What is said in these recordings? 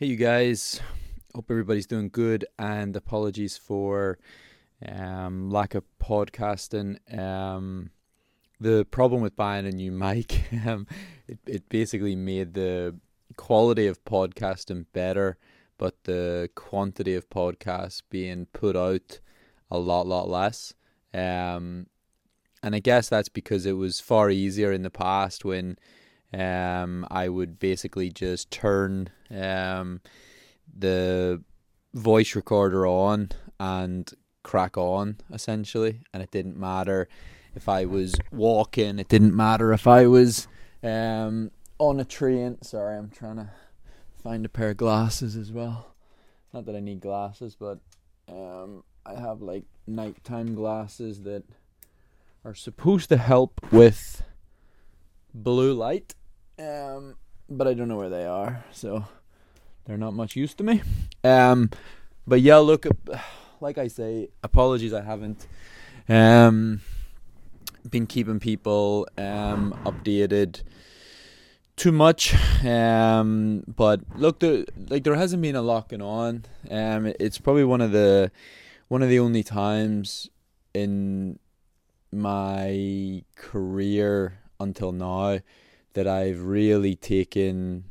Hey, you guys. Hope everybody's doing good, and apologies for um, lack of podcasting. Um, the problem with buying a new mic, um, it it basically made the quality of podcasting better, but the quantity of podcasts being put out a lot, lot less. Um, and I guess that's because it was far easier in the past when um, I would basically just turn um, the voice recorder on and crack on essentially, and it didn't matter if I was walking. It didn't matter if I was um, on a train. Sorry, I'm trying to find a pair of glasses as well. Not that I need glasses, but um, I have like nighttime glasses that are supposed to help with blue light um, but I don't know where they are, so they're not much use to me. Um, but yeah, look, like I say, apologies, I haven't um been keeping people um updated too much. Um, but look, there like there hasn't been a lot going on. Um, it's probably one of the one of the only times in my career until now that I've really taken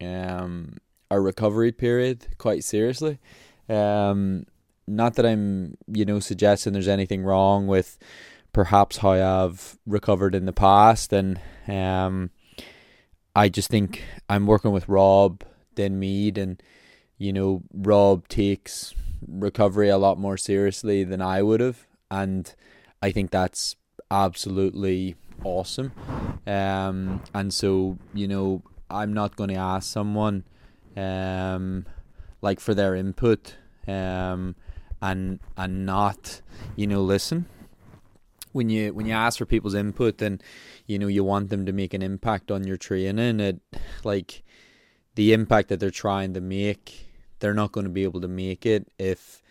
um, a recovery period quite seriously. Um, not that I'm, you know, suggesting there's anything wrong with perhaps how I've recovered in the past, and um, I just think I'm working with Rob then Denmark, and you know, Rob takes recovery a lot more seriously than I would have, and I think that's absolutely awesome. Um, and so you know, I'm not going to ask someone, um, like for their input, um, and and not, you know, listen. When you when you ask for people's input, then you know you want them to make an impact on your training, it like the impact that they're trying to make, they're not going to be able to make it if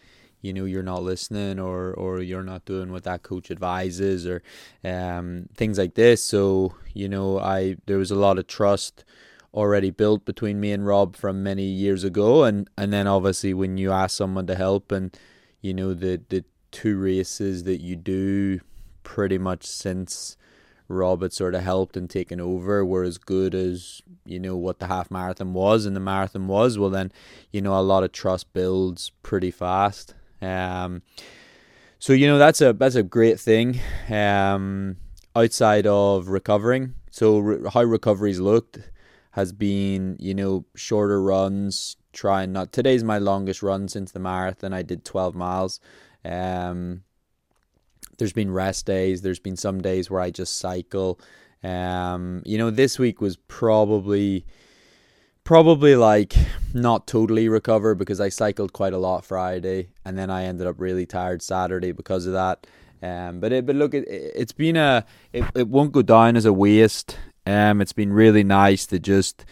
you know you're not listening or or you're not doing what that coach advises or um, things like this. So you know i there was a lot of trust already built between me and rob from many years ago. And and then obviously when you ask someone to help and you know the the two races that you do pretty much since Rob had sort of helped and taken over were as good as you know what the half marathon was. And the marathon was well then you know a lot of trust builds pretty fast um, so you know that's a that's a great thing. Um, outside of recovering, so re- how recoveries looked has been you know shorter runs. Trying not today's my longest run since the marathon. I did twelve miles. Um, there's been rest days. There's been some days where I just cycle. Um, you know, this week was probably probably like not totally recover because I cycled quite a lot Friday and then I ended up really tired Saturday because of that. Um, but it, but look, it, it's been a it, it won't go down as a waste. Um, it's been really nice to just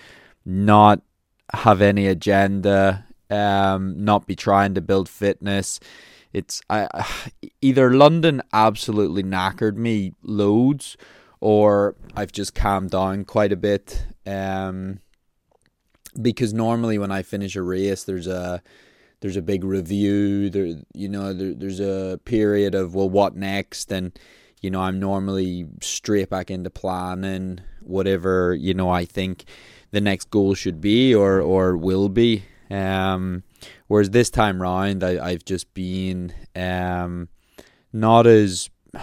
not have any agenda, um, not be trying to build fitness. It's I either London absolutely knackered me loads, or I've just calmed down quite a bit. Um, because normally when I finish a race, there's a there's a big review. There, you know, there, there's a period of well, what next, and you know, I'm normally straight back into planning whatever you know I think the next goal should be or or will be. Um, whereas this time round, I, I've just been um, not as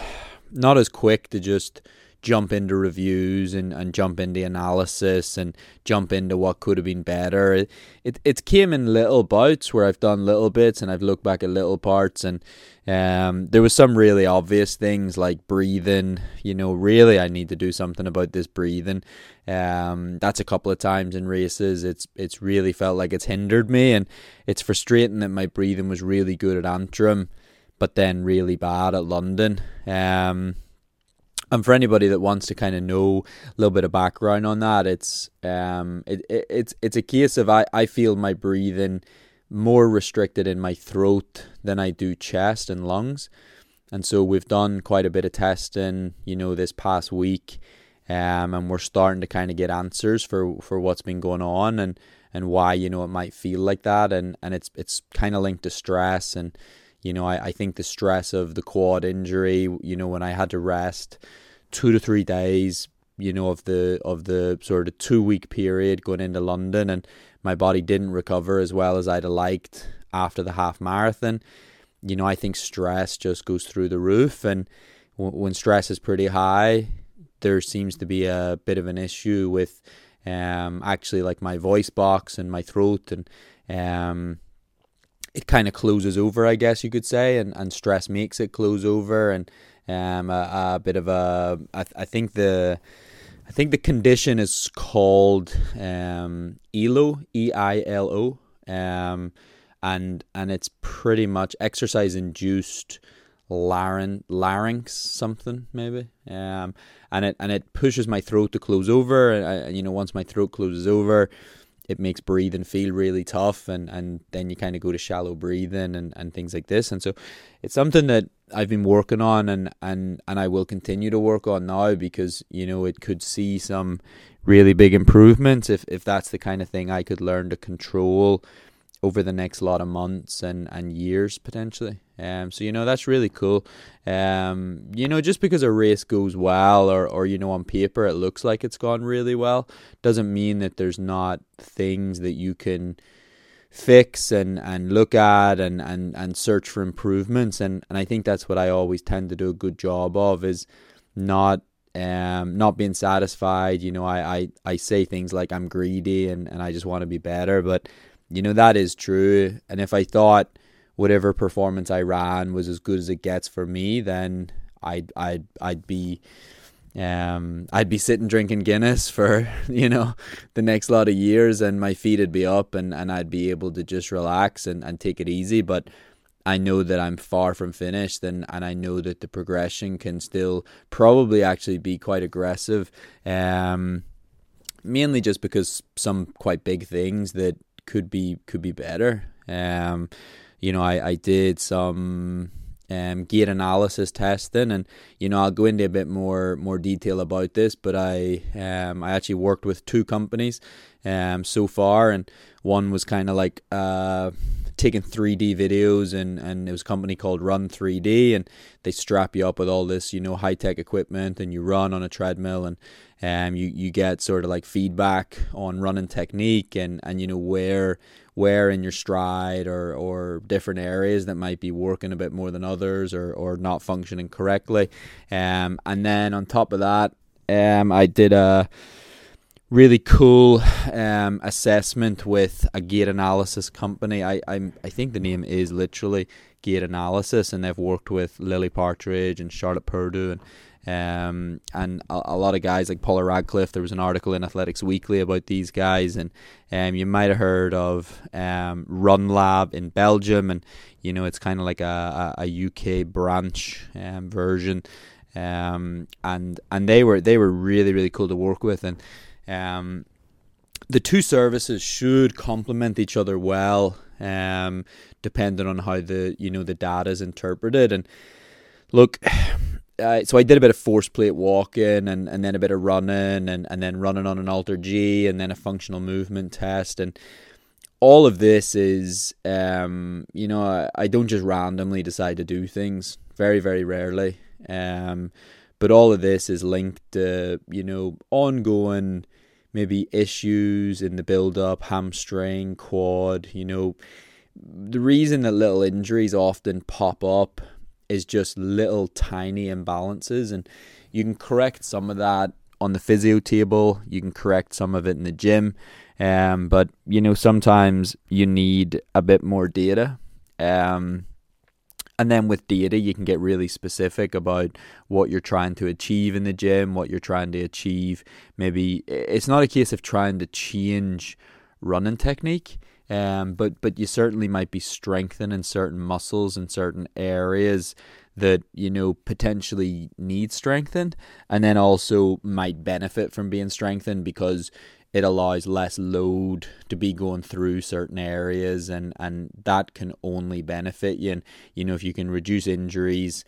not as quick to just jump into reviews and, and jump into analysis and jump into what could have been better. It, it came in little bouts where I've done little bits and I've looked back at little parts and um there was some really obvious things like breathing, you know, really I need to do something about this breathing. Um that's a couple of times in races it's it's really felt like it's hindered me and it's frustrating that my breathing was really good at Antrim but then really bad at London. Um and for anybody that wants to kind of know a little bit of background on that, it's um, it, it it's it's a case of I, I feel my breathing more restricted in my throat than I do chest and lungs, and so we've done quite a bit of testing, you know, this past week, um, and we're starting to kind of get answers for for what's been going on, and and why you know it might feel like that. And and it's it's kind of linked to stress and you know I, I think the stress of the quad injury you know when I had to rest two to three days you know of the of the sort of two week period going into London and my body didn't recover as well as I'd have liked after the half marathon. You know I think stress just goes through the roof and when stress is pretty high there seems to be a bit of an issue with um, actually like my voice box and my throat and um, it kind of closes over, I guess you could say, and, and stress makes it close over and um, a, a bit of a I, I think the I think the condition is called um, EILO, E I L O, um, and and it's pretty much exercise induced larynx, larynx something maybe. Um and it and it pushes my throat to close over. And I, you know once my throat closes over it makes breathing feel really tough and and then you kind of go to shallow breathing and and things like this. And so it's something that I've been working on and and and I will continue to work on now because you know it could see some really big improvements if if that's the kind of thing I could learn to control over the next lot of months and, and years potentially. Um, so you know that's really cool. Um, you know just because a race goes well or or you know on paper it looks like it's gone really well doesn't mean that there's not things that you can fix and, and look at and, and, and search for improvements and, and I think that's what I always tend to do a good job of is not um not being satisfied. You know, I, I, I say things like I'm greedy and, and I just want to be better, but you know that is true. And if I thought whatever performance I ran was as good as it gets for me, then I'd I'd I'd be um I'd be sitting drinking Guinness for you know the next lot of years, and my feet would be up, and and I'd be able to just relax and and take it easy. But I know that I'm far from finished, and, and I know that the progression can still probably actually be quite aggressive. Um, mainly just because some quite big things that could be could be better. Um, you know, I, I did some um, gait analysis testing, and you know I'll go into a bit more more detail about this. But I um, I actually worked with two companies um, so far, and one was kind of like uh, taking 3D videos, and and it was a company called Run 3D, and they strap you up with all this you know high tech equipment, and you run on a treadmill, and um, you you get sort of like feedback on running technique and, and you know where where in your stride or, or different areas that might be working a bit more than others or, or not functioning correctly. Um, and then on top of that, um, I did a really cool um, assessment with a gait analysis company. I I'm, I think the name is literally Gait Analysis, and they've worked with Lily Partridge and Charlotte Purdue and um, and a, a, lot of guys like Paula Radcliffe. There was an article in Athletics Weekly about these guys, and um, you might have heard of um, Run Lab in Belgium, and you know it's kind of like a, a, a, UK branch um, version, um, and and they were they were really really cool to work with, and um, the two services should complement each other well, um, depending on how the you know the data is interpreted, and look uh, so I did a bit of force plate walking and, and then a bit of running and, and then running on an AlterG, and then a functional movement test. And all of this is um, you know I, I don't just randomly decide to do things. Very very rarely. Um, but all of this is linked to you know ongoing maybe issues in the build up hamstring quad you know. The reason that little injuries often pop up is just little tiny imbalances and you can correct some of that on the physio table you can correct some of it in the gym um, but you know sometimes you need a bit more data um, and then with data you can get really specific about what you're trying to achieve in the gym what you're trying to achieve. Maybe it's not a case of trying to change running technique um, but but you certainly might be strengthening certain muscles in certain areas that you know potentially need strengthened, and then also might benefit from being strengthened because it allows less load to be going through certain areas, and and that can only benefit you. And you know if you can reduce injuries,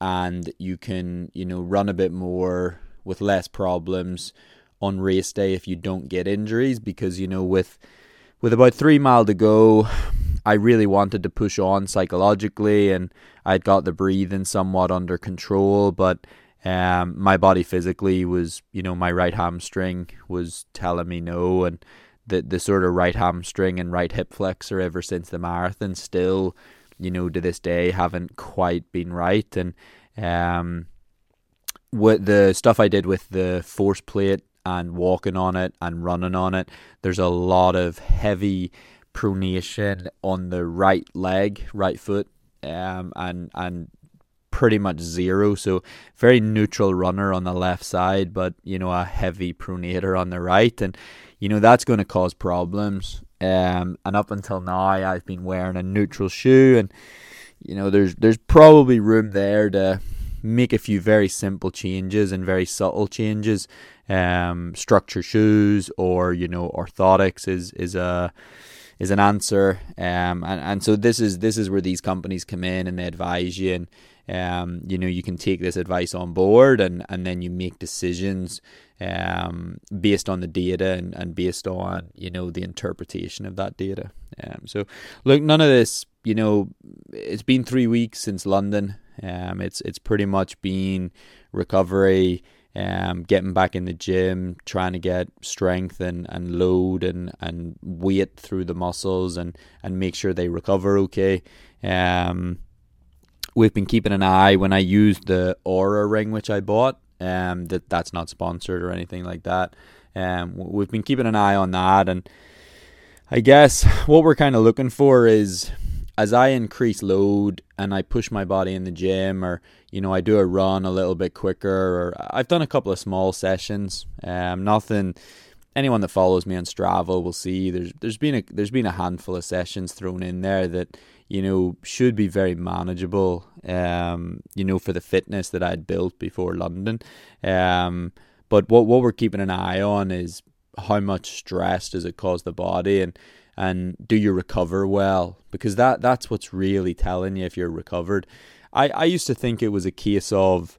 and you can you know run a bit more with less problems on race day if you don't get injuries, because you know with with about three mile to go, I really wanted to push on psychologically, and I'd got the breathing somewhat under control, but um, my body physically was, you know, my right hamstring was telling me no, and the the sort of right hamstring and right hip flexor ever since the marathon still, you know, to this day haven't quite been right, and um, with the stuff I did with the force plate and walking on it and running on it, there's a lot of heavy pronation on the right leg, right foot, um, and and pretty much zero. So very neutral runner on the left side, but you know a heavy pronator on the right, and you know that's going to cause problems. Um, and up until now, I've been wearing a neutral shoe, and you know there's there's probably room there to make a few very simple changes and very subtle changes. Um, structure shoes or you know orthotics is is a is an answer. Um, and, and so this is this is where these companies come in and they advise you and um, you know, you can take this advice on board and, and then you make decisions um, based on the data and, and based on, you know, the interpretation of that data. Um, so, look, none of this, you know, it's been three weeks since London. Um, it's it's pretty much been recovery, um, getting back in the gym, trying to get strength and, and load and, and weight through the muscles and, and make sure they recover okay. Um, we've been keeping an eye when I used the Oura ring which I bought. Um, that that's not sponsored or anything like that. Um, we've been keeping an eye on that, and I guess what we're kind of looking for is as I increase load and I push my body in the gym, or you know, I do a run a little bit quicker, or I've done a couple of small sessions. Um, nothing. Anyone that follows me on Strava will see there's there's been a there's been a handful of sessions thrown in there that you know, should be very manageable, um, you know, for the fitness that I'd built before London. Um, but what what we're keeping an eye on is how much stress does it cause the body and and do you recover well? Because that that's what's really telling you if you're recovered. I, I used to think it was a case of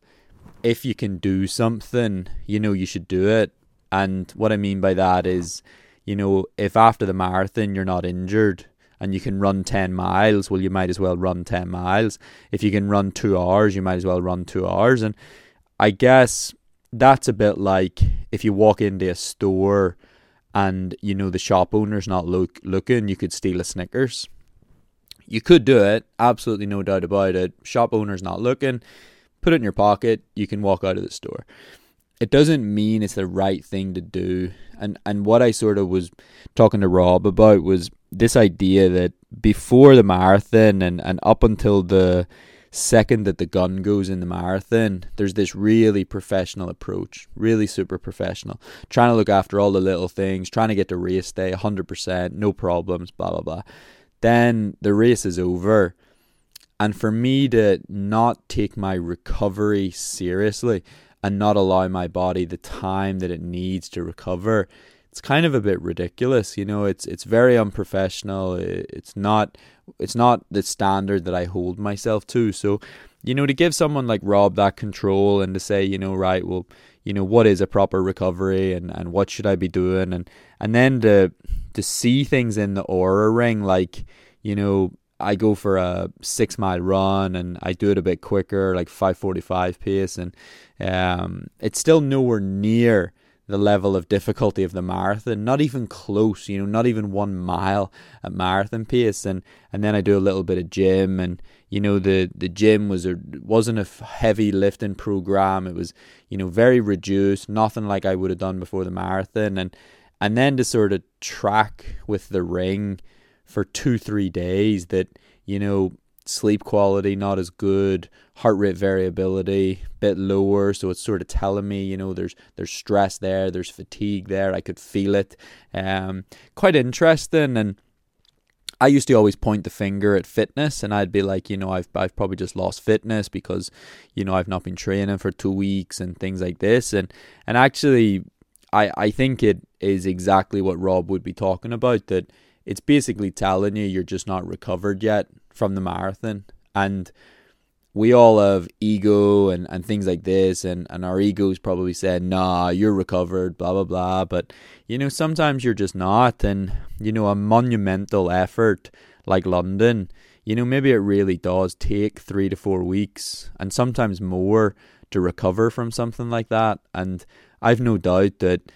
if you can do something, you know, you should do it. And what I mean by that is, you know, if after the marathon you're not injured, and you can run 10 miles, well, you might as well run 10 miles. If you can run two hours, you might as well run two hours. And I guess that's a bit like if you walk into a store and you know the shop owner's not look, looking, you could steal a Snickers. You could do it, absolutely no doubt about it. Shop owner's not looking, put it in your pocket, you can walk out of the store. It doesn't mean it's the right thing to do. And and what I sort of was talking to Rob about was this idea that before the marathon and, and up until the second that the gun goes in the marathon, there's this really professional approach, really super professional, trying to look after all the little things, trying to get to race day 100%, no problems, blah, blah, blah. Then the race is over. And for me to not take my recovery seriously and not allow my body the time that it needs to recover it's kind of a bit ridiculous. You know, it's it's very unprofessional. It's not it's not the standard that I hold myself to. So, you know, to give someone like Rob that control and to say, you know, right, well, you know, what is a proper recovery and, and what should I be doing and and then to to see things in the Oura ring like, you know, I go for a six mile run and I do it a bit quicker, like five forty five pace, and um, it's still nowhere near the level of difficulty of the marathon. Not even close, you know, not even one mile at marathon pace. And and then I do a little bit of gym, and you know, the the gym was a wasn't a heavy lifting program. It was you know very reduced, nothing like I would have done before the marathon. And and then to sort of track with the ring for two three days that you know sleep quality not as good, heart rate variability bit lower, so it's sort of telling me, you know, there's there's stress there, there's fatigue there. I could feel it. Um, quite interesting, and I used to always point the finger at fitness, and I'd be like, you know, I've I've probably just lost fitness because, you know, I've not been training for two weeks and things like this, and and actually, I I think it is exactly what Rob would be talking about that it's basically telling you you're just not recovered yet from the marathon. And we all have ego and, and things like this and, and our egos probably said nah you're recovered blah blah blah. But you know sometimes you're just not. And you know a monumental effort like london you know maybe it really does take three to four weeks and sometimes more to recover from something like that. And i've no doubt that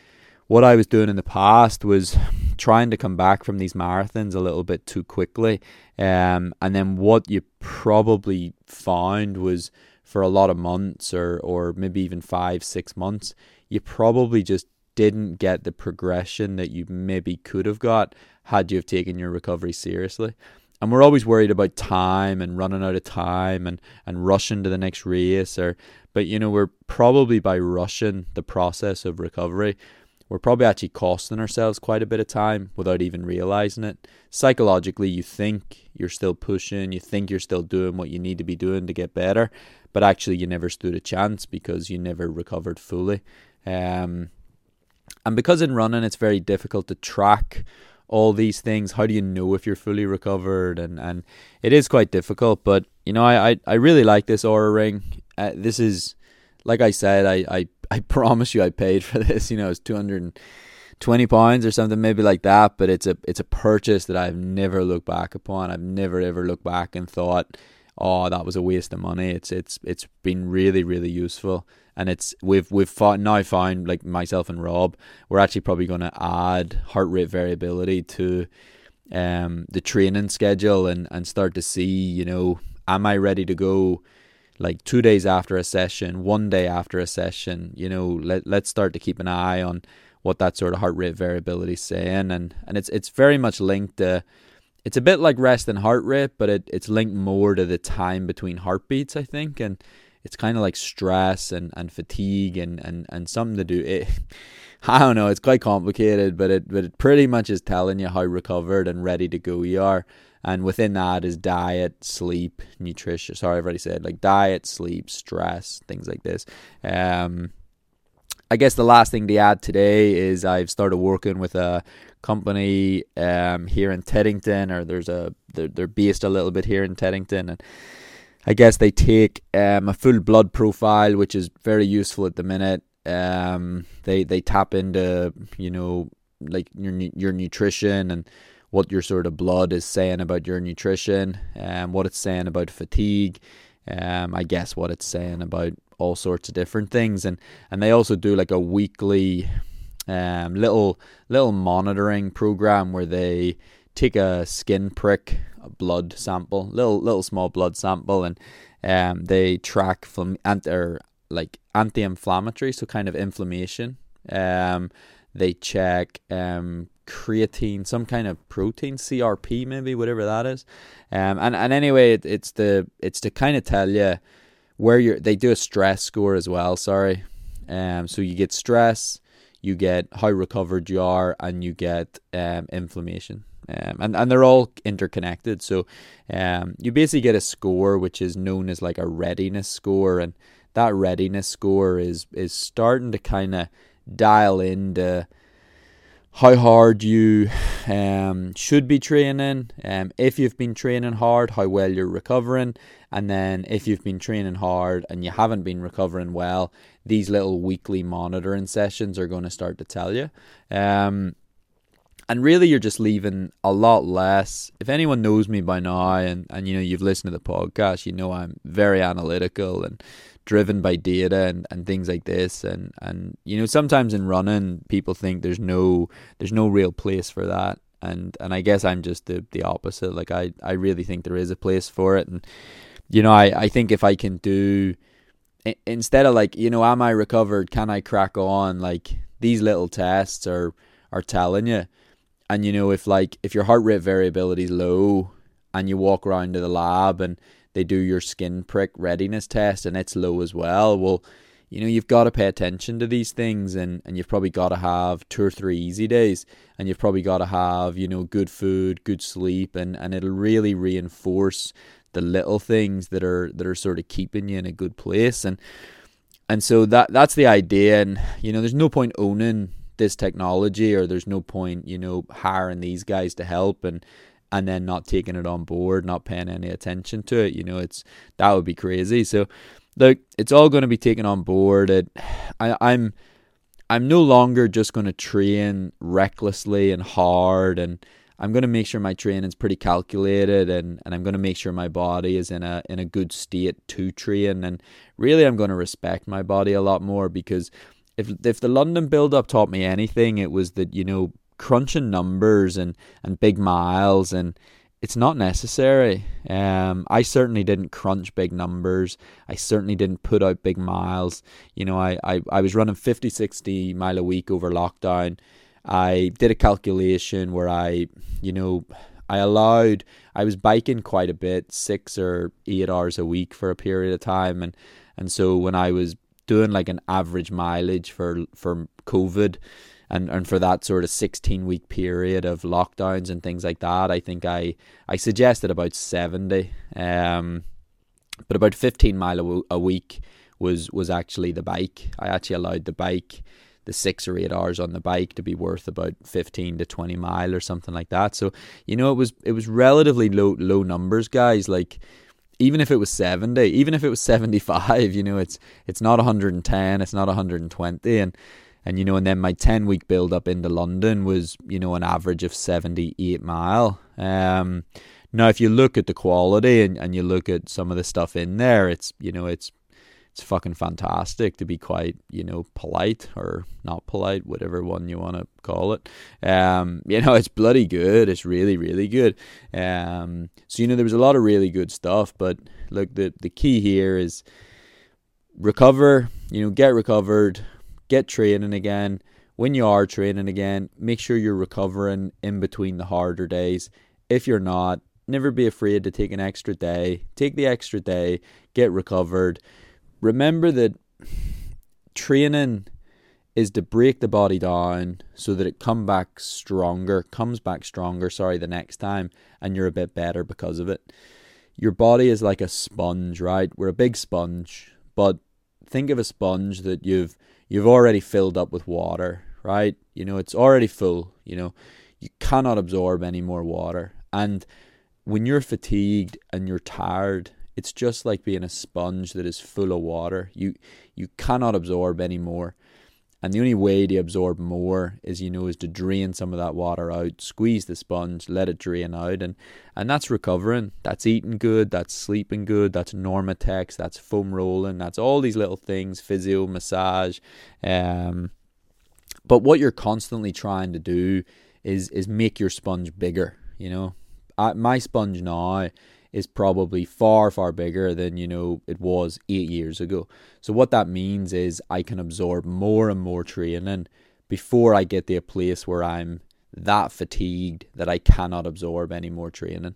what i was doing in the past was trying to come back from these marathons a little bit too quickly. Um, and then what you probably found was for a lot of months or, or maybe even five, six months, you probably just didn't get the progression that you maybe could have got had you have taken your recovery seriously. And we're always worried about time and running out of time and, and rushing to the next race or but you know, we're probably by rushing the process of recovery, we're probably actually costing ourselves quite a bit of time without even realizing it. Psychologically, you think you're still pushing, you think you're still doing what you need to be doing to get better, but actually, you never stood a chance because you never recovered fully. Um, and because in running, it's very difficult to track all these things. How do you know if you're fully recovered? And, and it is quite difficult, but you know, I, I, I really like this Oura ring. Uh, this is, like I said, I, I I promise you, I paid for this. You know, it's two hundred and twenty pounds or something, maybe like that. But it's a it's a purchase that I've never looked back upon. I've never ever looked back and thought, oh, that was a waste of money. It's it's it's been really really useful, and it's we've we've fought, now found like myself and Rob, we're actually probably going to add heart rate variability to um the training schedule and and start to see, you know, am I ready to go? Like two days after a session, one day after a session, you know, let let's start to keep an eye on what that sort of heart rate variability is saying. And and it's it's very much linked to it's a bit like rest and heart rate, but it, it's linked more to the time between heartbeats, I think, and it's kind of like stress and, and fatigue and, and, and something to do. It, I don't know, it's quite complicated, but it but it pretty much is telling you how recovered and ready to go you are and within that is diet, sleep, nutrition. Sorry, I've already said like diet, sleep, stress, things like this. Um, I guess the last thing to add today is I've started working with a company um, here in Teddington, or there's a they're, they're based a little bit here in Teddington, and I guess they take um, a full blood profile, which is very useful at the minute. Um, they they tap into you know like your your nutrition and what your sort of blood is saying about your nutrition, and um, what it's saying about fatigue, um, I guess what it's saying about all sorts of different things, and and they also do like a weekly, um, little little monitoring program where they take a skin prick, a blood sample, little little small blood sample, and um, they track from anti or like anti-inflammatory, so kind of inflammation. Um, they check um creatine, some kind of protein, CRP maybe, whatever that is. Um, and and anyway, it, it's the it's to kind of tell you where you're. They do a stress score as well. Sorry, um, so you get stress, you get how recovered you are, and you get um inflammation. Um, and and they're all interconnected. So, um, you basically get a score which is known as like a readiness score, and that readiness score is is starting to kind of dial into how hard you um, should be training, um, if you've been training hard, how well you're recovering, and then if you've been training hard and you haven't been recovering well, these little weekly monitoring sessions are going to start to tell you. Um, and really, you're just leaving a lot less. If anyone knows me by now, and, and you know you've listened to the podcast, you know I'm very analytical and driven by data and, and things like this. And and you know sometimes in running people think there's no there's no real place for that. And and I guess I'm just the the opposite. Like I I really think there is a place for it. And you know I I think if I can do instead of like you know am I recovered? Can I crack on? Like these little tests are are telling you. And you know if like if your heart rate variability is low and you walk around to the lab and they do your skin prick readiness test and it's low as well. Well, you know, you've got to pay attention to these things and, and you've probably got to have two or three easy days and you've probably got to have, you know, good food, good sleep and, and it'll really reinforce the little things that are that are sort of keeping you in a good place. And and so that that's the idea. And you know there's no point owning this technology or there's no point you know hiring these guys to help. And and then not taking it on board, not paying any attention to it. You know, it's that would be crazy. So look, it's all going to be taken on board. It, I, I'm I'm no longer just going to train recklessly and hard and I'm going to make sure my training's pretty calculated and, and I'm going to make sure my body is in a in a good state to train and really I'm going to respect my body a lot more because if if the London build up taught me anything it was that you know crunching numbers and and big miles and it's not necessary. Um, I certainly didn't crunch big numbers. I certainly didn't put out big miles. You know, I, I, I was running 50, 60 mile a week over lockdown. I did a calculation where I, you know, I allowed, I was biking quite a bit, six or eight hours a week for a period of time. And, and so when I was doing like an average mileage for, for COVID, and and for that sort of 16 week period of lockdowns and things like that i think i i suggested about 70 um but about 15 mile a, week was was actually the bike. I actually allowed the bike the six or eight hours on the bike to be worth about 15 to 20 mile or something like that. So you know it was it was relatively low low numbers guys. Like even if it was 70 even if it was 75 you know it's it's not 110 it's not 120 and and you know, and then my ten week build up into London was you know an average of seventy eight mile. Um, now, if you look at the quality and, and you look at some of the stuff in there, it's you know it's it's fucking fantastic to be quite you know polite or not polite, whatever one you want to call it. Um, you know, it's bloody good. It's really really good. Um, so you know there was a lot of really good stuff, but look, the the key here is recover. You know, get recovered get training again. When you are training again, make sure you're recovering in between the harder days. If you're not, never be afraid to take an extra day. Take the extra day, get recovered. Remember that training is to break the body down so that it come back stronger, comes back stronger, sorry, the next time and you're a bit better because of it. Your body is like a sponge, right? We're a big sponge, but think of a sponge that you've you've already filled up with water, right? You know, it's already full, you know. You cannot absorb any more water. And when you're fatigued and you're tired, it's just like being a sponge that is full of water. You you cannot absorb any more. And the only way to absorb more is, you know, is to drain some of that water out, squeeze the sponge, let it drain out, and and that's recovering. That's eating good. That's sleeping good. That's NormaTecs. That's foam rolling. That's all these little things, physio, massage. Um, but what you're constantly trying to do is is make your sponge bigger. You know, I, my sponge now is probably far far bigger than you know it was 8 years ago. So what that means is I can absorb more and more training before I get to a place where I'm that fatigued that I cannot absorb any more training.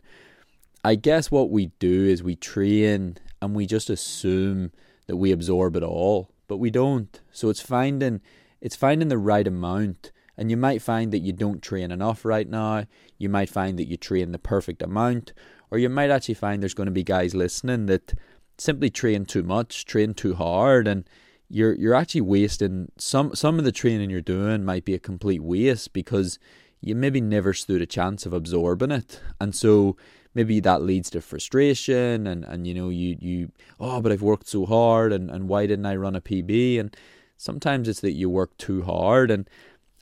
I guess what we do is we train and we just assume that we absorb it all, but we don't. So it's finding it's finding the right amount and you might find that you don't train enough right now. You might find that you train the perfect amount or you might actually find there's going to be guys listening that simply train too much, train too hard, and you're you're actually wasting some some of the training you're doing might be a complete waste because you maybe never stood a chance of absorbing it, and so maybe that leads to frustration and and you know you you oh but I've worked so hard and and why didn't I run a PB and sometimes it's that you work too hard and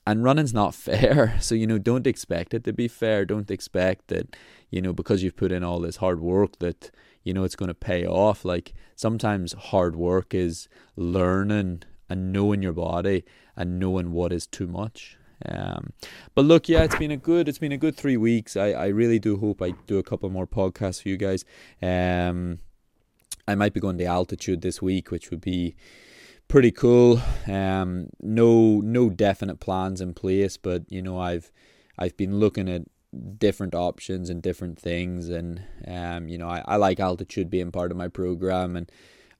and running's not fair. So you know don't expect it to be fair. Don't expect that you know, because you've put in all this hard work that, you know, it's going to pay off. Like sometimes hard work is learning and knowing your body and knowing what is too much. Um, but look, yeah, it's been a good, it's been a good three weeks. I, I really do hope I do a couple more podcasts for you guys. Um, I might be going to altitude this week, which would be pretty cool. Um, no, no definite plans in place, but you know, I've, I've been looking at different options and different things. And um, you know I, I like altitude being part of my program and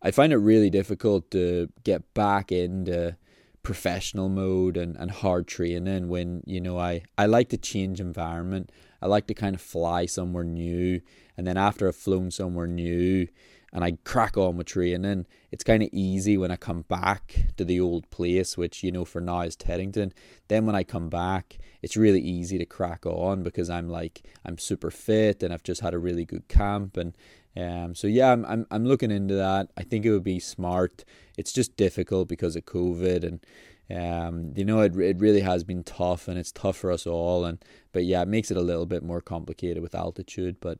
I find it really difficult to get back into professional mode and, and hard training when you know I, I like to change environment. I like to kind of fly somewhere new and then after I've flown somewhere new and I crack on with training. It's kind of easy when I come back to the old place, which you know for now is Teddington. Then when I come back, it's really easy to crack on because I'm like I'm super fit and I've just had a really good camp and um so yeah I'm I'm I'm looking into that. I think it would be smart. It's just difficult because of COVID and um, you know, it it really has been tough, and it's tough for us all. And but yeah, it makes it a little bit more complicated with altitude. But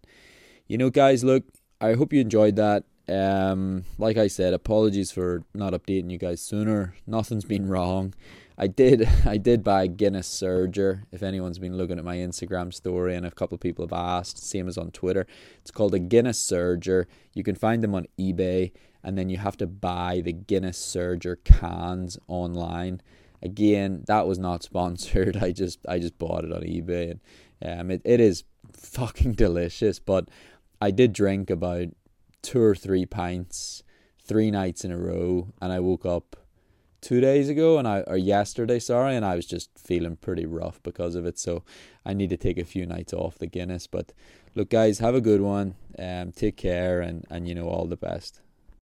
you know, guys, look, I hope you enjoyed that. Um, like I said, apologies for not updating you guys sooner. Nothing's been wrong. I did I did buy Guinness Surger. If anyone's been looking at my Instagram story, and a couple of people have asked, same as on Twitter, it's called a Guinness Surger. You can find them on eBay, and then you have to buy the Guinness Surger cans online. Again, that was not sponsored. I just I just bought it on eBay, and um, it, it is fucking delicious. But I did drink about two or three pints three nights in a row, and I woke up two days ago and I or yesterday, sorry, and I was just feeling pretty rough because of it. So I need to take a few nights off the Guinness. But look, guys, have a good one. Um, take care and and you know all the best.